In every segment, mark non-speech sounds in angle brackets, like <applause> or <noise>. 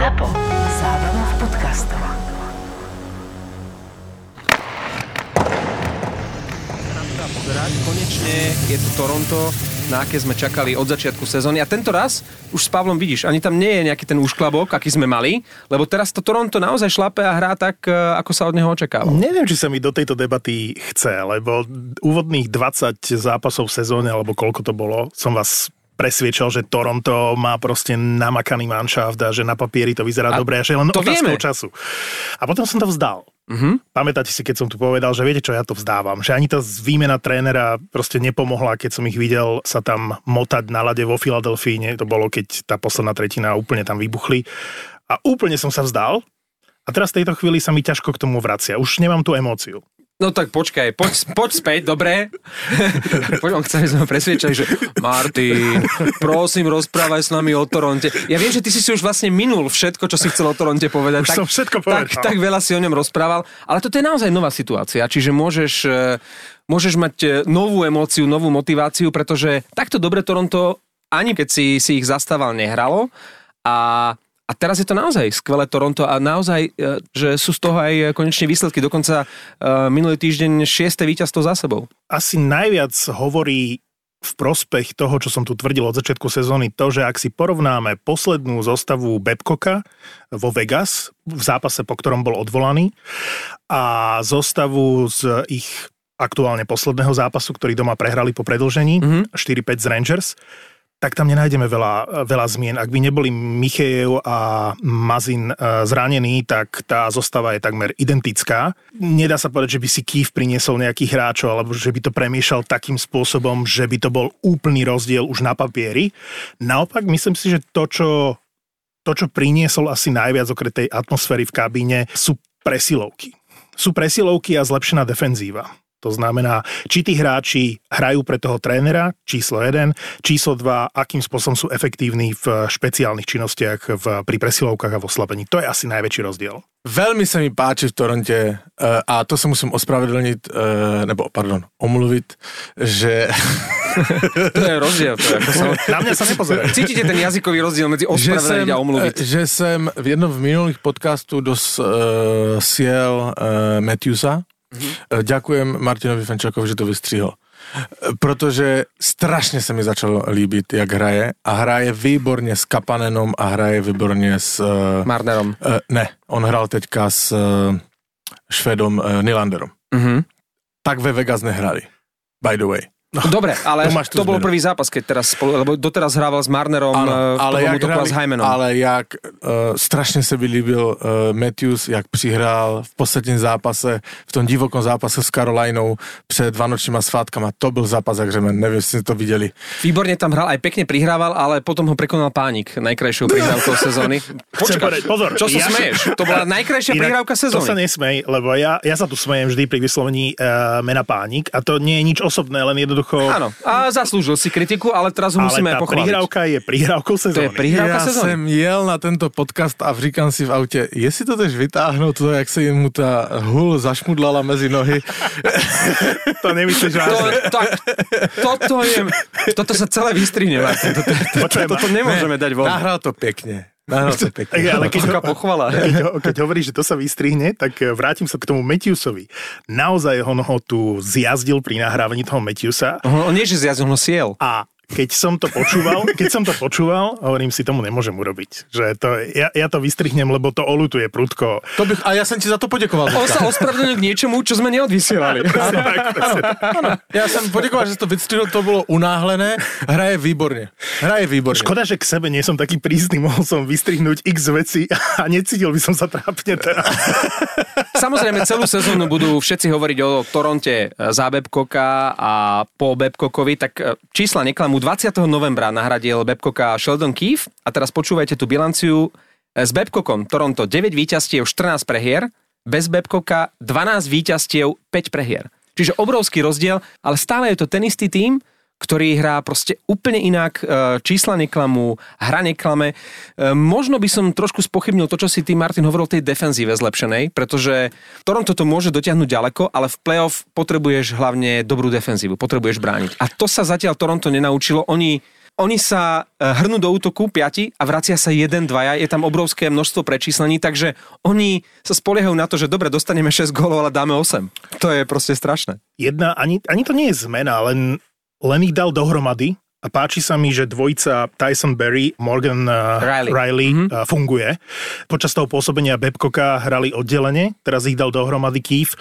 ZAPO. Zábrná v podcastov. pozerať. Konečne je tu Toronto, na aké sme čakali od začiatku sezóny. A tento raz už s Pavlom vidíš, ani tam nie je nejaký ten úšklabok, aký sme mali, lebo teraz to Toronto naozaj šlape a hrá tak, e, ako sa od neho očakávalo. Neviem, či sa mi do tejto debaty chce, lebo úvodných 20 zápasov v sezóne, alebo koľko to bolo, som vás presviečal, že Toronto má proste namakaný manšaft a že na papieri to vyzerá A dobre a že je len to otázkou času. A potom som to vzdal. Mhm. Pamätáte si, keď som tu povedal, že viete čo, ja to vzdávam. Že ani tá výmena trénera proste nepomohla, keď som ich videl sa tam motať na lade vo Filadelfii. Nie, to bolo, keď tá posledná tretina úplne tam vybuchli. A úplne som sa vzdal. A teraz v tejto chvíli sa mi ťažko k tomu vracia. Už nemám tú emóciu. No tak počkaj, poď, poď späť, dobre? poď, on chce, aby sme ho presviečali, že Martin, prosím, rozprávaj s nami o Toronte. Ja viem, že ty si si už vlastne minul všetko, čo si chcel o Toronte povedať. Už som všetko povedal. Tak, tak veľa si o ňom rozprával, ale toto je naozaj nová situácia, čiže môžeš, e, môžeš mať e, novú emóciu, novú motiváciu, pretože takto dobre Toronto, ani keď si, si ich zastával, nehralo a a teraz je to naozaj skvelé Toronto a naozaj, e, že sú z toho aj konečne výsledky. Dokonca e, minulý týždeň šieste víťazstvo za sebou. asi najviac hovorí v prospech toho, čo som tu tvrdil od začiatku sezóny, to, že ak si porovnáme poslednú zostavu Babcocka vo Vegas, v zápase, po ktorom bol odvolaný, a zostavu z ich aktuálne posledného zápasu, ktorý doma prehrali po predlžení, Mhm. 4-5 z Rangers, tak tam nenájdeme veľa, veľa zmien. Ak by neboli Michejev a Mazin e, zranení, tak tá zostava je takmer identická. Nedá sa povedať, že by si Kýv priniesol nejakých hráčov, alebo že by to premiešal takým spôsobom, že by to bol úplný rozdiel už na papieri. Naopak, myslím si, že to, čo, to, čo priniesol asi najviac okrem tej atmosféry v kabíne, sú presilovky. Sú presilovky a zlepšená defenzíva. To znamená, či tí hráči hrajú pre toho trénera, číslo 1, číslo 2, akým spôsobom sú efektívni v špeciálnych činnostiach v, pri presilovkách a v oslabení. To je asi najväčší rozdiel. Veľmi sa mi páči v Toronte uh, a to sa musím ospravedlniť, uh, nebo pardon, omluvit, že <laughs> To je rozdiel. To je ako sa... Na mňa sa nepozeraj. Cítite ten jazykový rozdiel medzi ospravedlniť a omluviť? eh, že jsem v jednom v minulých podcastů dos uh, siel uh, Matthewsa. Mm-hmm. Ďakujem Martinovi Fenčakovi, že to vystřihl. Eh, Protože strašně se mi začalo líbit, jak hraje. A hraje výborně s Kapanenom a hraje výborně s... Uh, Marnerom. uh, ne, on hrál teďka s uh, Švedom uh, Nylanderom. Mhm. Tak ve Vegas nehrali. By the way. Dobre, ale máš tú to bol prvý zápas, keď teraz spolu, lebo doteraz hrával s Marnerom Ano, ale ale jak, a s hrali, Hymanom. ale jak uh, strašně se mi líbil uh, Matthews, jak přihrál v posledním zápase, v tom divokom zápase s Carolinou před Vánočníma svátkama. To byl zápas jak řemen, nevím, jestli ste to videli. Výborne tam hral, aj pekne prihrával, ale potom ho prekonal Pánik, najkrajšou prihrávkou <laughs> sezóny. Povedať, pozor, čo sa ja- smeješ? To bola najkrajšia <laughs> Inak prihrávka To sa sezóny. nesmej, lebo ja, ja sa tu smejem vždy pri vyslovení uh, mena Pánik a to nie je nič osobné, len jednoducho... Áno, a zaslúžil si kritiku, ale teraz ho ale musíme tá aj pochváliť. prihrávka je prihrávkou To je sezóny. prihrávka Já sezóny. jsem jel na tento podcast a říkám si v autě, jestli to tež vytáhnout, to, jak se mu ta hul zašmudlala mezi nohy. to nemyslíš To, vážne. tak, toto je, toto sa celé vystrihne, Martin. Toto, Počujem, toto nemôžeme dať von. Nahral to pěkně. Nahral to pěkně. ale keď, pochvala. <laughs> keď, ho- keď hovoríš, že to sa vystrihne, tak eh, vrátim sa k tomu Matthewsovi. Naozaj on ho tu zjazdil pri nahrávaní toho Matthewsa On nie, že zjazdil, on ho siel. a keď som to počúval, keď som to počúval, hovorím si, tomu nemôžem urobiť. Že to, ja, ja to vystrihnem, lebo to olutuje prudko. To bych, a já jsem ti za to poděkoval. On sa ospravedlnil k niečomu, čo sme neodvysielali. Já jsem poděkoval, že to vystřihl, to bylo unáhlené. Hraje výborně. Hraje výborně. Škoda, že k sebe nie som taký prísny, mohol som vystrihnúť x veci a necítil by som sa trápne teraz. Samozrejme, celú sezónu budú všetci hovoriť o Toronte za Babcocka a po Babcockovi, tak e, čísla neklamú. 20. novembra nahradil Babcocka Sheldon Keefe a teraz počúvajte tú bilanciu. S Babcockom Toronto 9 víťazstiev, 14 prehier, bez Babcocka 12 víťazstiev, 5 prehier. Čiže obrovský rozdiel, ale stále je to ten istý tým, ktorý hrá proste úplne inak, e, čísla neklamú, hra neklame. E, Možno by som trošku spochybnil to, čo si ty, Martin, hovoril tej defenzíve zlepšenej, pretože Toronto to môže dotiahnuť ďaleko, ale v playoff potrebuješ hlavne dobrú defenzívu, potrebuješ brániť. A to sa zatiaľ Toronto nenaučilo. Oni oni sa e, hrnú do útoku piati a vracia sa jeden, dvaja, je tam obrovské množstvo prečíslení, takže oni sa spoliehajú na to, že dobre, dostaneme 6 gólov, ale dáme 8. To je proste strašné. Jedna, ani, ani to nie je zmena, len, len ich dal dohromady a páči sa mi, že dvojica Tyson Berry, Morgan uh, Riley. Riley, Mhm. uh, funguje. Počas toho pôsobenia Babcocka hrali oddelenie, teraz ich dal dohromady Keith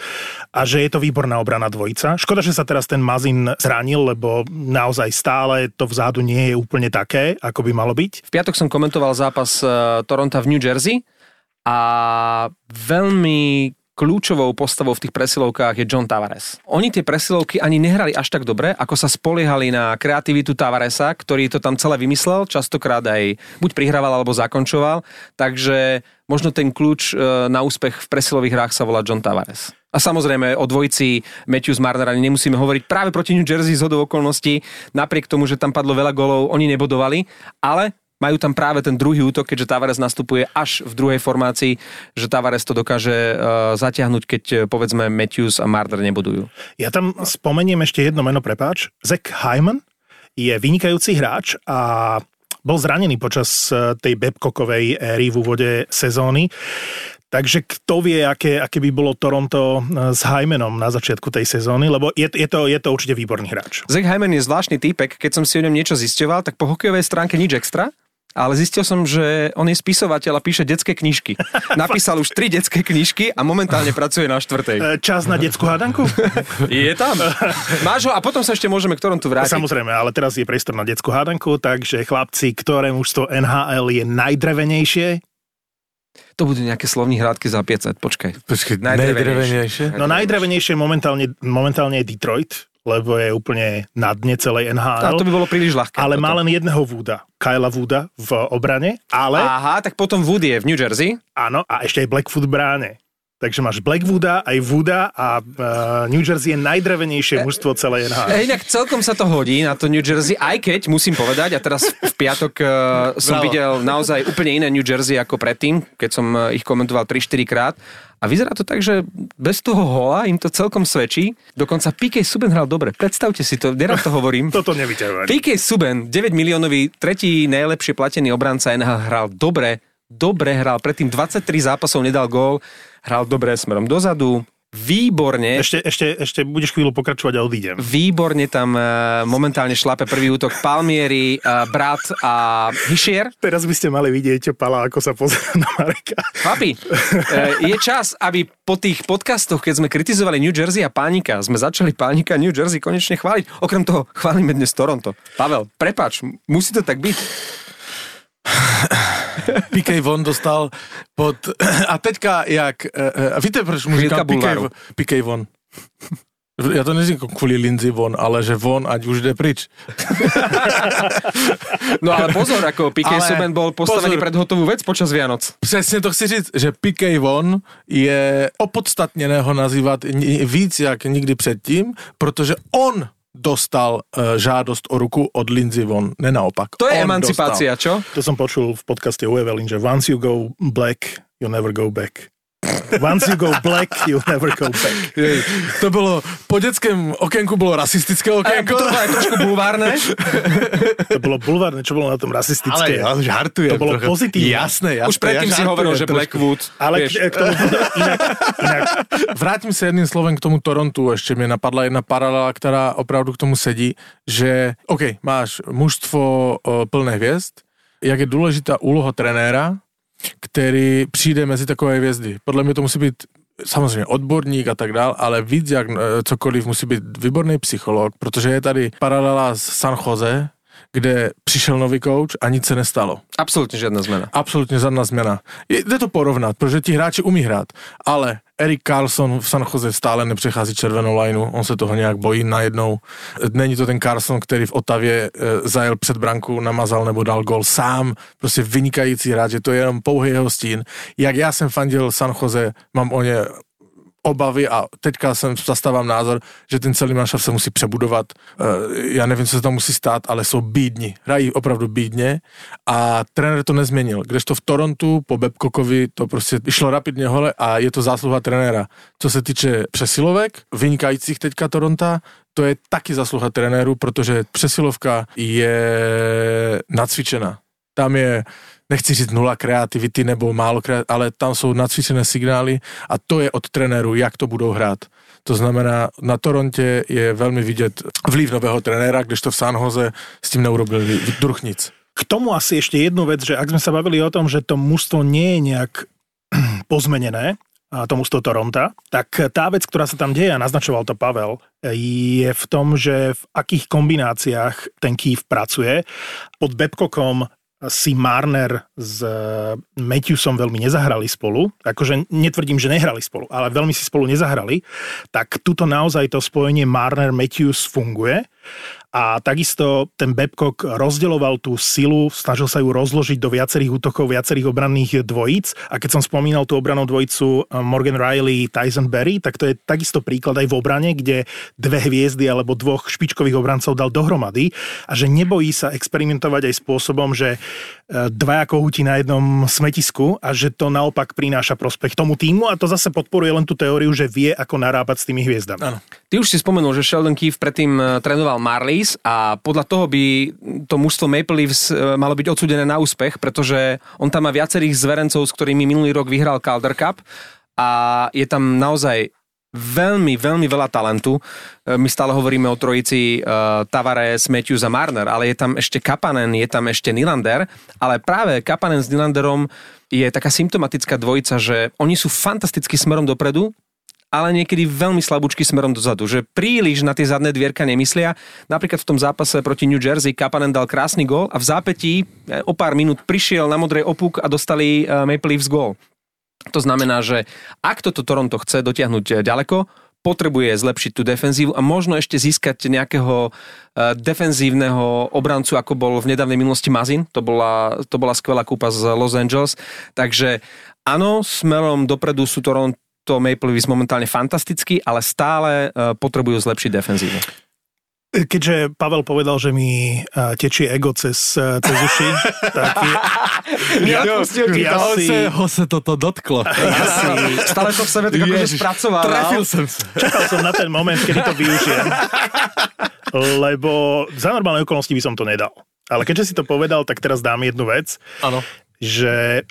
a že je to výborná obrana dvojica. Škoda, že sa teraz ten Mazin zranil, lebo naozaj stále to vzadu nie je úplne také, ako by malo byť. V piatok som komentoval zápas uh, Toronto v New Jersey a veľmi kľúčovou postavou v tých presilovkách je John Tavares. Oni tie presilovky ani nehrali až tak dobre, ako sa spoliehali na kreativitu Tavaresa, ktorý to tam celé vymyslel, častokrát aj buď prihrával alebo zakončoval, takže možno ten kľúč e, na úspech v presilových hrách sa volá John Tavares. A samozrejme o dvojici Matthews Marner ani nemusíme hovoriť práve proti New Jersey z okolností, napriek tomu, že tam padlo veľa golov, oni nebodovali, ale majú tam práve ten druhý útok, keďže Tavares nastupuje až v druhej formácii, že Tavares to dokáže uh, zatiahnuť, keď uh, povedzme Matthews a Marder nebudujú. Ja tam spomeniem ešte jedno meno, prepáč. Zach Hyman je vynikajúci hráč a bol zranený počas eh, tej Babcockovej éry v úvode sezóny. Takže kto vie, aké, aké by bolo Toronto s Hymanom na začiatku tej sezóny, lebo je, je, to, je to určite výborný hráč. Zach Hyman je zvláštny týpek, keď som si o ňom niečo zisťoval, tak po hokejovej stránke nič extra, ale zistil som, že on je spisovateľ a píše detské knižky. <laughs> Napísal už tri detské knižky a momentálne pracuje na štvrtej. Eh, Čas na detskú hádanku? <laughs> Je tam. Máš ho a potom sa ešte môžeme k Torontu vrátiť. Samozrejme, ale teraz je priestor na detskú hádanku, takže chlapci, ktoré mužstvo NHL je najdrevenejšie? To budú nejaké slovní hrádky za 500, počkaj. Počkej, Najdrevenejšie. najdrevenejšie? No najdrevenejšie momentálne, momentálne je Detroit, lebo je úplne na dne celej NHL. A to by bolo príliš ľahké. ale toto. má len jedného Wooda, Kyla Wooda v obrane, ale Aha, tak potom Wood je v New Jersey. áno, a ešte aj Blackfoot bráne. Takže máš Blackwooda, aj Wooda a uh, New Jersey je najdrevenejšie mužstvo celej NHL. E, inak celkom sa to hodí na to New Jersey, aj keď musím povedať, a teraz v piatok uh, som Bravo. videl naozaj úplne iné New Jersey ako predtým, keď som ich komentoval 3-4 krát. A vyzerá to tak, že bez toho hola im to celkom svedčí. Dokonca PK Suben hral dobre. Predstavte si to, nerad to hovorím. <laughs> Toto nevyťahovať. PK Suben, 9 miliónový, tretí najlepšie platený obranca NHL, hral dobre, dobre hral. Predtým 23 zápasov nedal gól, hral dobre smerom dozadu, výborne. Ešte, ešte, ešte budeš chvíľu pokračovať a odídem. Výborne tam uh, momentálne šlape prvý útok Palmieri, uh, Brat a Hischier. Teraz by ste mali vidieť Pala, ako sa pozera na Mareka. Chlapi, uh, je čas, aby po tých podcastoch, keď sme kritizovali New Jersey a Pánika, sme začali Pánika New Jersey konečne chváliť. Okrem toho, chválime dnes Toronto. Pavel, prepač, musí to tak byť. <laughs> PK Von dostal pod... A teďka jak... Uh, uh, víte, proč mu říkám PK. PK Von? Já to neříkám kvůli Lindsay Von, ale že Von, ať už jde pryč. <laughs> No ale pozor, ako PK Ale bol postavený pozor. pred hotovú vec počas Vianoc. Přesně to chci říct, že PK Von je opodstatněné ho nazývat ni- víc jak nikdy předtím, protože on dostal uh, žádost o ruku od Lindsay Von, ne naopak. To je On emancipácia, čo? To som počul v podcaste u Evelyn, že once you go black, you never go back. Once you go black, you never go back. Jej, to bylo, po dětském okénku bylo rasistické A okénko. to bolo aj trošku bulvárne. To bolo bulvárne, čo bolo na tom rasistické. Ale ja žartujem. To bolo trochu. pozitívne. Jasné, jasné. Už predtým ja si hovoril, že. Blackwood. Ale vieš, k, tomu, inak, inak, Vrátím se jedným slovem k tomu Torontu, ještě mi napadla jedna paralela, která opravdu k tomu sedí, že OK, máš mužstvo plné hvězd, jak je důležitá úloha trenéra, který přijde mezi takové hvězdy. Podle mě to musí být samozřejmě odborník a tak dál, ale víc jak e, cokoliv musí být výborný psycholog, protože je tady paralela z San Jose, kde přišel nový coach a nic se nestalo. Absolútne žiadna zmena. Absolutně žádná změna. Je- Jde to porovnat, protože ti hráči umí hrát, ale Erik Carlson v San Jose stále nepřechází červenou lineu, on se toho nějak bojí najednou. Není to ten Carlson, který v Otavě e, zajel před branku, namazal nebo dal gol sám, prostě vynikající hráč, že to je jenom pouhý jeho stín. Jak já jsem fandil San Jose, mám o ně obavy a teďka jsem zastávám názor, že ten celý manšaft se musí přebudovat. Eh, Já nevím, co se tam musí stát, ale jsou bídni. Hrají opravdu bídně a trenér to nezměnil. Kdežto v Torontu po Babcockovi to prostě išlo rapidně hole a je to zásluha trenéra. Co se týče přesilovek, vynikajících teďka Toronta, to je taky zasluha trenéru, protože přesilovka je nacvičená. Tam je, nechci říct nula kreativity nebo málo kreativity, ale tam jsou nacvičené signály a to je od trenéru, jak to budou hrát. To znamená, na Torontě je velmi vidět vliv nového trenéra, kdežto v San Jose s tím neurobil druh nic. K tomu asi ešte jednu vec, že ak sme sa bavili o tom, že to mužstvo nie je nejak <clears throat> pozmenené, a to mužstvo Toronta, tak tá vec, ktorá sa tam deje, a naznačoval to Pavel, je v tom, že v akých kombináciách ten Kýv pracuje. Pod Babcockom si Marner s Matthewsom veľmi nezahrali spolu, akože netvrdím, že nehrali spolu, ale veľmi si spolu nezahrali, tak tuto naozaj to spojenie Marner-Matthews funguje a takisto ten Babcock rozdeloval tú silu, snažil sa ju rozložiť do viacerých útokov, viacerých obranných dvojíc. A keď som spomínal tú obranú dvojicu eh, Morgan Riley, Tyson Berry, tak to je takisto príklad aj v obrane, kde dve hviezdy alebo dvoch špičkových obrancov dal dohromady. A že nebojí sa experimentovať aj spôsobom, že dvaja kohúti na jednom smetisku a že to naopak prináša prospech tomu týmu a to zase podporuje len tú teóriu, že vie ako narábať s tými hviezdami. Áno. Ty už si spomenul, že Sheldon Keefe predtým eh, trénoval Marlies a podľa toho by to mužstvo Maple Leafs eh, malo byť odsudené na úspech, pretože on tam má viacerých zverencov, s ktorými minulý rok vyhral Calder Cup a je tam naozaj veľmi, veľmi veľa talentu. Eh, My stále hovoríme o trojici uh, Tavares, Matthews a Marner, ale je tam ešte Kapanen, je tam ešte Nylander, ale práve Kapanen s Nylanderom je taká symptomatická dvojica, že oni sú fantasticky smerom dopredu, ale niekedy veľmi slabúčky smerom dozadu, že príliš na tie zadné dvierka nemyslia. Napríklad v tom zápase proti New Jersey Kapanen dal krásny gól a v zápätí eh, o pár minút prišiel na modrej opuk a dostali Maple Leafs gól. To znamená, že ak toto Toronto chce dotiahnuť eh, ďaleko, potrebuje zlepšiť tú defenzívu a možno ešte získať nejakého eh, defenzívneho obrancu, ako bol v nedávnej minulosti Mazin. To bola, to bola skvelá kúpa z Los Angeles. Takže áno, smerom dopredu sú Toronto Maple Leafs momentálne fantastický, ale stále eh, potrebujú zlepšiť defenzívu. Keďže Pavel povedal, že mi tečie ego cez, cez uši, <laughs> tak ti ja to. si, ho se toto dotklo. Stále to v sebe tak akože spracoval. Trefil jsem se. čakal som na ten moment, kedy to využijem. Lebo za normálne okolnosti by som to nedal. Ale keďže si to povedal, tak teraz dám jednu vec, Ano. že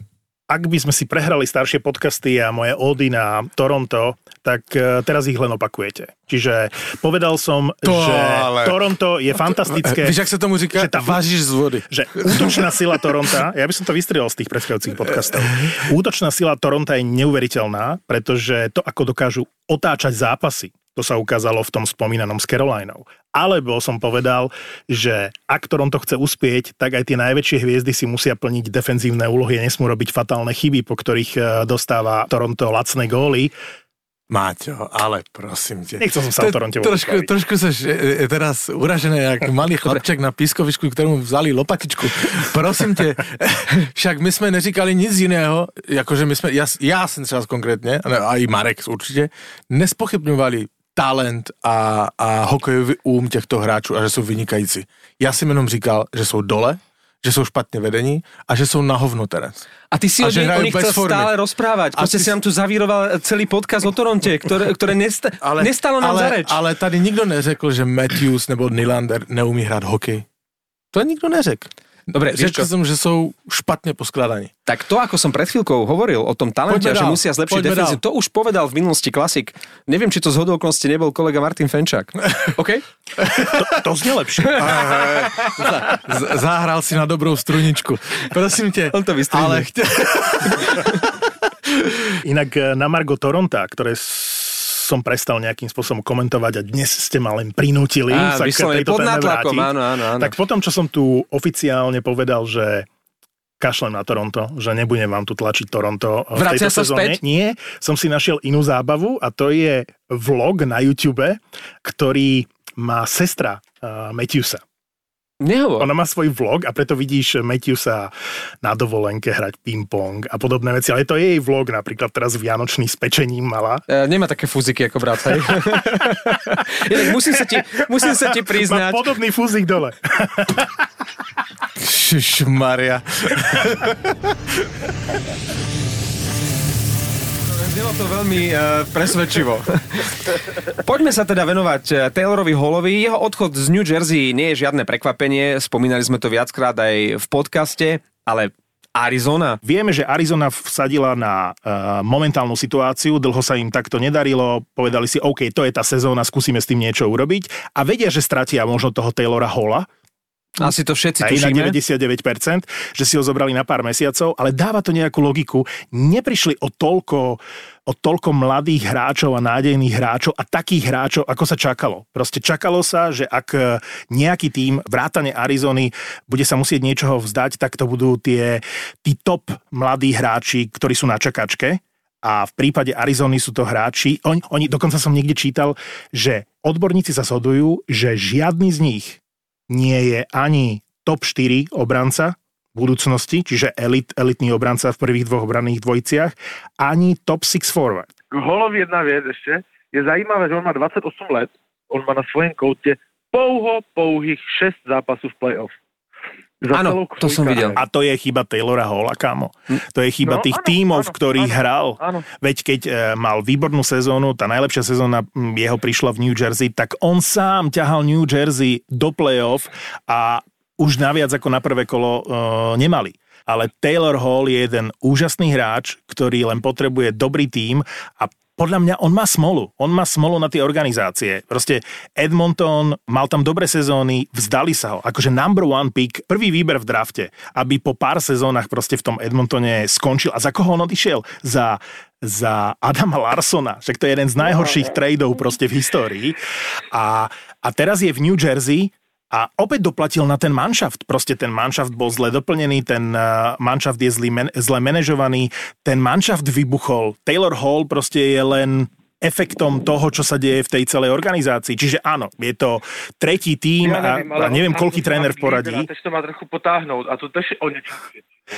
ak by sme si prehrali staršie podcasty a moje ódy na Toronto, tak e, teraz ich len opakujete. Čiže povedal som, To že ale- Toronto je fantastické. Víš, jak se tomu říká? Že tam- Vážíš z vody. že útočná sila Toronta, ja by som to vystriel z tých predchádzajúcich podcastov, útočná sila Toronta je neuveriteľná, pretože to, ako dokážu otáčať zápasy, to sa ukázalo v tom spomínanom s Carolinou. Alebo som povedal, že ak Toronto chce uspieť, tak aj tie najväčšie hviezdy si musia plniť defenzívne úlohy a nesmú robiť fatálne chyby, po ktorých e, dostáva Toronto lacné góly. Máťo, ale prosím tě. Nechcel som sa o Toronte trošku, trošku seš e, e, teraz uražený, jak malý chlapček na pískovičku, kterému vzali lopatičku. Prosím tě, <laughs> však my jsme neříkali nic jiného, jakože my jsme, já, já jsem třeba konkrétně, a i Marek určitě, nespochybňovali talent a, a hokejový úm těchto hráčů a že jsou vynikající. Já jsem jenom říkal, že jsou dole, že jsou špatně vedení a že jsou na hovno teraz. A ty si A o, nich, o nich chcel formy. stále rozprávať. A Proste ty si nám tu zavíroval celý podcast o Toronte, ktoré, ktoré nesta, <laughs> ale, nestalo nám ale, za reč. Ale tady nikdo neřekl, že Matthews nebo Nylander neumí hrát hokej. To nikdo neřekl. Dobre? Řekl jsem, že jsou špatně poskladaní. Tak to, ako som pred chvíľkou hovoril o tom talente, že musia zlepšiť defenzívu, to už povedal v minulosti klasik. Neviem, či to z okolností nebol kolega Martin Fenčák. <laughs> OK? To znie lepšie. <laughs> Zahral si na dobrou struničku. Prosím tě. On to vystrihne. Ale. <laughs> Inak e, na Margo Toronta, ktoré som prestal nejakým spôsobom komentovať a dnes ste ma len prinútili Á, sa k tejto pod téme nátlakom, vrátiť. áno, áno, áno. Tak potom, čo som tu oficiálne povedal, že kašlem na Toronto, že nebudem vám tu tlačiť Toronto v Vracia tejto sa sezóne. späť? Nie, som si našiel inú zábavu a to je vlog na YouTube, ktorý má sestra uh, Matthewsa. Nehovor. Ona má svoj vlog a preto vidíš Matthewsa na dovolenke hrať ping-pong a podobné veci. Ale to je jej vlog, napríklad teraz Vianočný s pečením mala. E, nemá také fúziky ako brat, hej? <laughs> Inak musím sa ti, musím sa ti Má priznať, podobný fúzik dole. Maria. <laughs> Znelo to veľmi uh, presvedčivo. Poďme sa teda venovať eh, Taylorovi Hallovi. Jeho odchod z New Jersey nie je žiadne prekvapenie. Spomínali sme to viackrát aj v podcaste, ale Arizona. Vieme, že Arizona vsadila na uh, momentálnu situáciu, dlho sa im takto nedarilo, povedali si, OK, to je tá sezóna, skúsime s tým niečo urobiť a vedia, že stratia možno toho Taylora Holla, asi to všetci aj tušíme. na 99%, že si ho zobrali na pár mesiacov, ale dáva to nejakú logiku. Neprišli o toľko, o toľko mladých hráčov a nádejných hráčov a takých hráčov, ako sa čakalo. Proste čakalo sa, že ak nejaký tým vrátane Arizony bude sa musieť niečoho vzdať, tak to budú tie, tí top mladí hráči, ktorí sú na čakačke. A v prípade Arizony sú to hráči, oni, oni, dokonca som niekde čítal, že odborníci sa shodujú, že žiadny z nich nie je ani top 4 obranca budúcnosti, čiže elit, elitný obranca v prvých dvoch obranných dvojiciach, ani top 6 forward. Holov jedna věc ještě. Je zajímavé, že on má 28 let, on má na svém koutě pouho pouhých 6 zápasů v playoff. Áno, to som videl. A to je chyba Taylora Halla, kámo. To je chyba No, tých áno, tímov, áno, v ktorých áno, hral. áno. Veď keď e, mal výbornú sezónu, tá najlepšia sezóna mm, jeho prišla v New Jersey, tak on sám ťahal New Jersey do playoff a už naviac ako na prvé kolo e, nemali. Ale Taylor Hall je jeden úžasný hráč, ktorý len potrebuje dobrý tím a podľa mňa on má smolu. On má smolu na tie organizácie. Proste Edmonton mal tam dobré sezóny, vzdali sa ho. Akože number one pick, prvý výber v drafte, aby po pár sezónach proste v tom Edmontone skončil. A za koho on odišiel? Za za Adama Larsona. Však to je jeden z najhorších tradeov proste v histórii. A, a teraz je v New Jersey a opäť doplatil na ten manšaft. Proste ten manšaft bol zle doplnený, ten uh, manšaft je zlý, men, zle manažovaný, ten manšaft vybuchol. Taylor Hall proste je len efektom toho, čo sa deje v tej celej organizácii. Čiže áno, je to tretí tým a, a neviem, koľký tréner v poradí. Teď to má trochu potáhnout a to tež o niečom.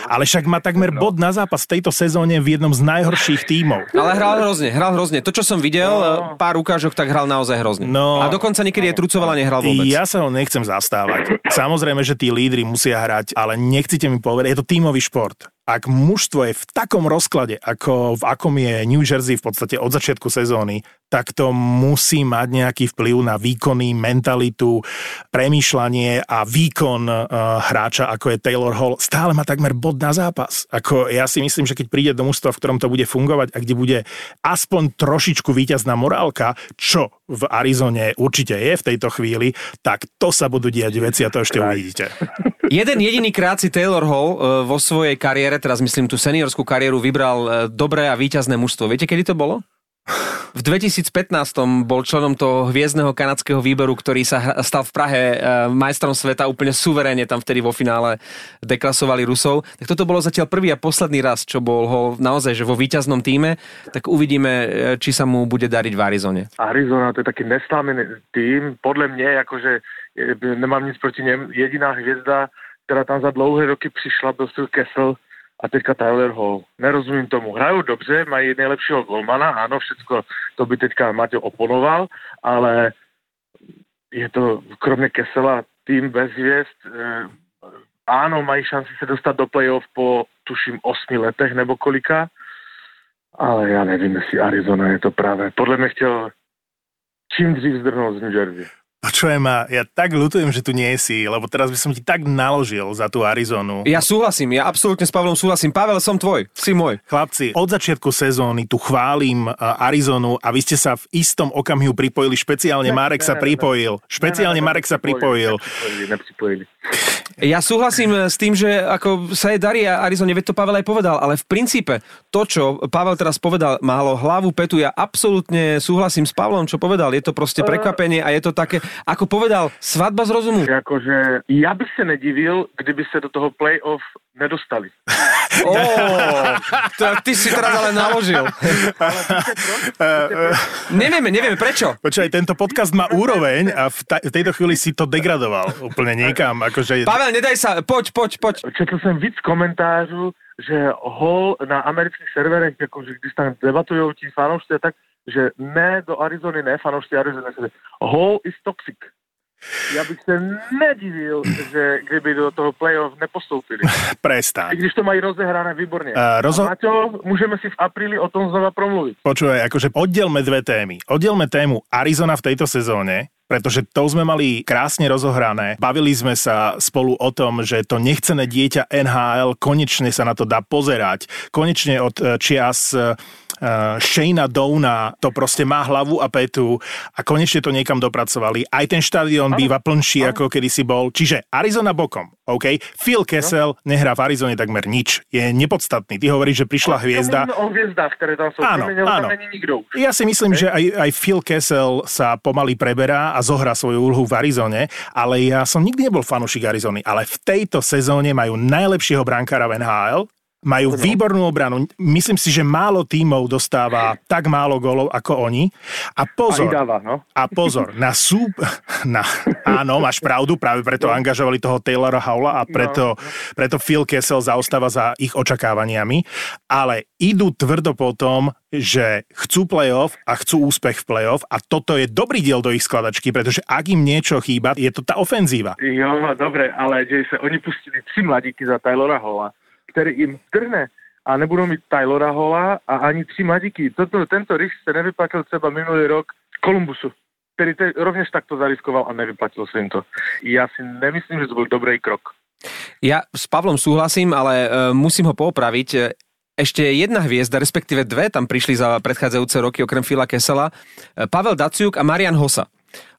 Ale však má takmer bod na zápas v tejto sezóne v jednom z najhorších tímov. Ale hral hrozne, hral hrozne. To, čo som videl, No. pár ukážok, tak hral naozaj hrozne. No. a dokonca niekedy je trucovala, nehral vôbec. Ja sa ho nechcem zastávať. Samozrejme, že tí lídry musia hrať, ale nechcete mi povedať, je to tímový šport. Ak mužstvo je v takom rozklade, ako v akom je New Jersey v podstate od začiatku sezóny, tak to musí mať nejaký vplyv na výkony, mentalitu, premýšľanie a výkon uh, hráča, ako je Taylor Hall. Stále má takmer bod na zápas. Ako ja si myslím, že keď príde do mužstva, v ktorom to bude fungovať a kde bude aspoň trošičku víťazná morálka, čo v Arizone určite je v tejto chvíli, tak to sa budú diať veci a to ešte uvidíte. <laughs> Jeden jediný krát si Taylor Hall e, vo svojej kariére, teraz myslím tú seniorskú kariéru, vybral e, dobré a víťazné mužstvo. Viete, kedy to bolo? V 2015 bol členom toho hviezdneho kanadského výberu, ktorý sa stal v Prahe e, majstrom sveta úplne suverénne tam vtedy vo finále deklasovali Rusov. Tak toto bolo zatiaľ prvý a posledný raz, čo bol ho naozaj že vo víťaznom týme, tak uvidíme, e, či sa mu bude dariť v Arizone. Arizona, to je taký neslámený tým. Podle mě, jakože e, nemám nic proti něm, jediná hvězda, která tam za dlouhé roky přišla, byl Kessel a teďka Tyler Hall. Nerozumím tomu. Hrajou dobře, mají nejlepšího golmana, ano, všecko to by teďka Maťo oponoval, ale je to kromě Kessela tým bez hvězd. E, Áno, mají šanci se dostat do playoff po, tuším, 8 letech nebo kolika, ale já nevím, jestli Arizona je to právě. Podle mě chtěl čím dřív zdrhnúť z New Jersey. Počujem ma, ja tak ľutujem, že tu nie si, lebo teraz by som ti tak naložil za tú Arizonu. Ja súhlasím, ja absolútne s Pavlom súhlasím. Pavel, som tvoj, si môj. Chlapci, od začiatku sezóny tu chválim uh, Arizonu a vy ste sa v istom okamihu pripojili, špeciálne Marek sa pripojil. Špeciálne Marek sa pripojil. Nepřipojili. Ja súhlasím s tým, že ako sa jej darí a Arizone, veď to Pavel aj povedal, ale v princípe to, čo Pavel teraz povedal, málo hlavu, petu, ja absolútne súhlasím s Pavlom, čo povedal. Je to proste prekvapenie a je to také, ako povedal, svadba z rozumu. Jakože já bych se nedivil, kdyby se do toho playoff nedostali. <laughs> Ó, to, ty si teraz ale naložil. <laughs> Nevieme, nevieme prečo. Počkaj, tento podcast má úroveň a v, ta- v tejto chvíli si to degradoval úplne niekam. Akože... Pavel, nedaj sa, poď, poď, poď. Četl jsem víc komentářů, že Hall na amerických serverech, jakože když tam debatují ti fanoušci, tak že ne do Arizony, ne fanoušci Arizony, že is toxic. Já bych se nedivil, že kdyby do toho playoff nepostoupili. <laughs> I Prestaň. když to mají rozehrané výborně. Eh, rozo- A Maťo, můžeme si v apríli o tom znova promluvit. Počúvaj, akože oddelme dve témy. Oddelme tému Arizona v tejto sezóne, pretože to sme mali krásne rozohrané. Bavili sme sa spolu o tom, že to nechcené dieťa NHL konečne sa na to dá pozerať. Konečne od eh, čias uh, Shayna Downa to proste má hlavu a petu a konečne to niekam dopracovali. Aj ten štadión býva plnší, ako kedysi bol. Čiže Arizona bokom, OK? Phil Kessel nehrá v Arizone takmer nič. Je nepodstatný. Ty hovoríš, že prišla hviezda. O hvězdách, které tam jsou. Áno, áno. Ja si myslím, že aj, aj Phil Kessel sa pomaly preberá a zohrá svoju úlohu v Arizone, ale ja som nikdy nebol fanúšik Arizony, ale v tejto sezóne majú najlepšieho brankára v NHL, majú výbornú obranu. Myslím si, že málo tímov dostáva tak málo golov ako oni. A pozor, i dává, no. a pozor, na súb... <laughs> Na, áno, máš pravdu, práve preto angažovali toho Taylora Howla a preto, preto Phil Kessel zaostáva za ich očakávaniami, ale idú tvrdo po tom, že chcú playoff a chcú úspech v playoff a toto je dobrý diel do ich skladačky, pretože ak im niečo chýba, je to tá ofenzíva. Jo, dobre, ale že se oni pustili tři mladíky za Taylora Hola, který jim trhne a nebudou mít Taylora Hola a ani tři mladíky. Toto, tento risk se nevyplatil třeba minulý rok Kolumbusu, který te, rovněž takto zariskoval a nevyplatilo se jim to. Já si nemyslím, že to byl dobrý krok. Ja s Pavlom súhlasím, ale e, musím ho poopraviť. Ešte jedna hviezda, respektíve dve tam prišli za predchádzajúce roky okrem Fila Kesela. E, Pavel Daciuk a Marian Hosa.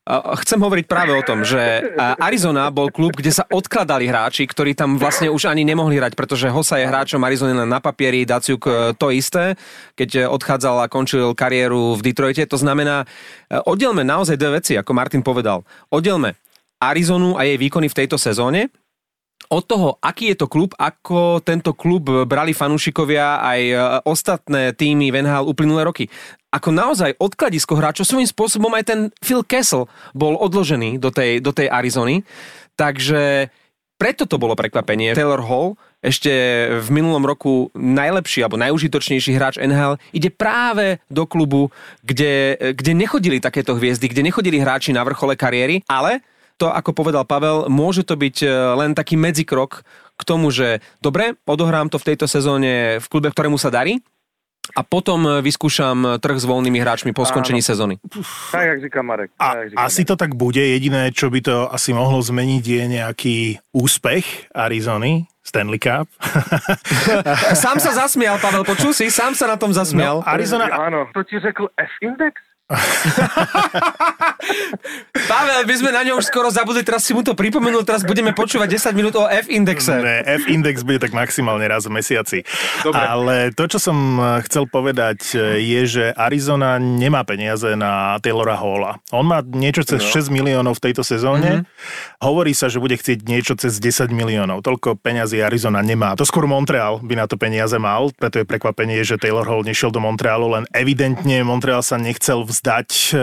Chcem hovoriť práve o tom, že Arizona bol klub, kde sa odkladali hráči, ktorí tam vlastne už ani nemohli hrať, pretože Hosa je hráčom Arizony na papieri, Daciuk e, to isté, keď e, odchádzal a končil kariéru v Detroite. To znamená, e, oddelme naozaj dve veci, ako Martin povedal. Oddelme Arizonu a jej výkony v tejto sezóne od toho, aký je to klub, ako tento klub brali fanúšikovia aj ostatné týmy v uplynulé roky. Ako naozaj odkladisko hráčov, svojím spôsobom aj ten Phil Kessel bol odložený do tej, do tej Arizony. Takže preto to bolo prekvapenie. Taylor Hall, ešte v minulom roku najlepší alebo najužitočnejší hráč NHL, ide práve do klubu, kde, kde nechodili takéto hviezdy, kde nechodili hráči na vrchole kariéry, ale to, ako povedal Pavel, môže to byť e, len taký medzikrok k tomu, že dobre, odohrám to v tejto sezóne v klube, ktorému sa darí a potom e, vyskúšam trh s voľnými hráčmi po skončení sezóny. Tak, jak říká Marek. A jak říká asi to tak bude. Jediné, čo by to asi mohlo zmeniť, je nejaký úspech Arizony, Stanley Cup. <laughs> Sám sa zasmial, Pavel, počul si? Sám sa na tom zasmial. No, Arizona, Áno, to ti řekl F-index? Pavel, my sme na ňom už skoro zabudli, teraz si mu to pripomenul, teraz budeme počúvať 10 minút o F-indexe. Ne, F-index bude tak maximálne raz v mesiaci. Dobre. Ale to, čo som eh, chcel povedať, eh, je, že Arizona nemá peniaze na Taylora Halla. On má niečo cez No. 6 miliónov v tejto sezóne. Hovorí sa, že bude chcieť niečo cez 10 miliónov. Toľko peňazí Arizona nemá. To skôr Montreal by na to peniaze mal, preto je prekvapenie, že Taylor Hall nešiel do Montrealu, len evidentne Montreal sa nechcel vzdať e,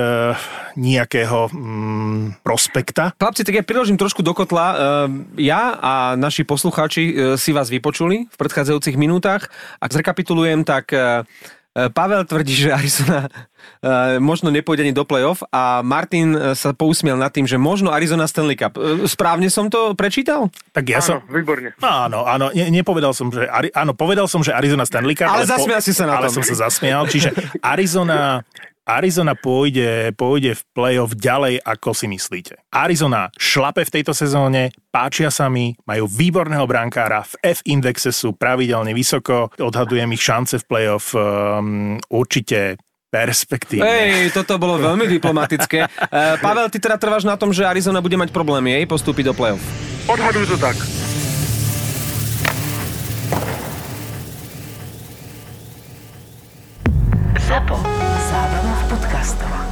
nejakého mm, prospekta. Chlapci, tak ja priložím trošku do kotla. Ehm, Ja a naši poslucháči e, si vás vypočuli v predchádzajúcich minútach. Ak zrekapitulujem, tak Pavel tvrdí, že Arizona e, možno nepôjde ani do play-off a Martin sa pousmiel nad tým, že možno Arizona Stanley Cup. E, Správne som to prečítal? Tak ja Áno, som... výborne. Áno, áno, ne, nepovedal som, že... Ari, áno, povedal som, že Arizona Stanley Cup. Ale zasmial si sa na ale tom. som sa zasmial, čiže <laughs> Arizona... Arizona pôjde, pôjde v play-off ďalej, ako si myslíte. Arizona šlape v tejto sezóne, páčia sa mi, majú výborného brankára, v F-indexe sú pravidelne vysoko, odhadujem ich šance v play-off um, určite perspektívne. Ej, toto bolo veľmi diplomatické. E, Pavel, ty teda trváš na tom, že Arizona bude mať problém jej postúpiť do play-off. Odhaduj to tak. ZAPO. простого.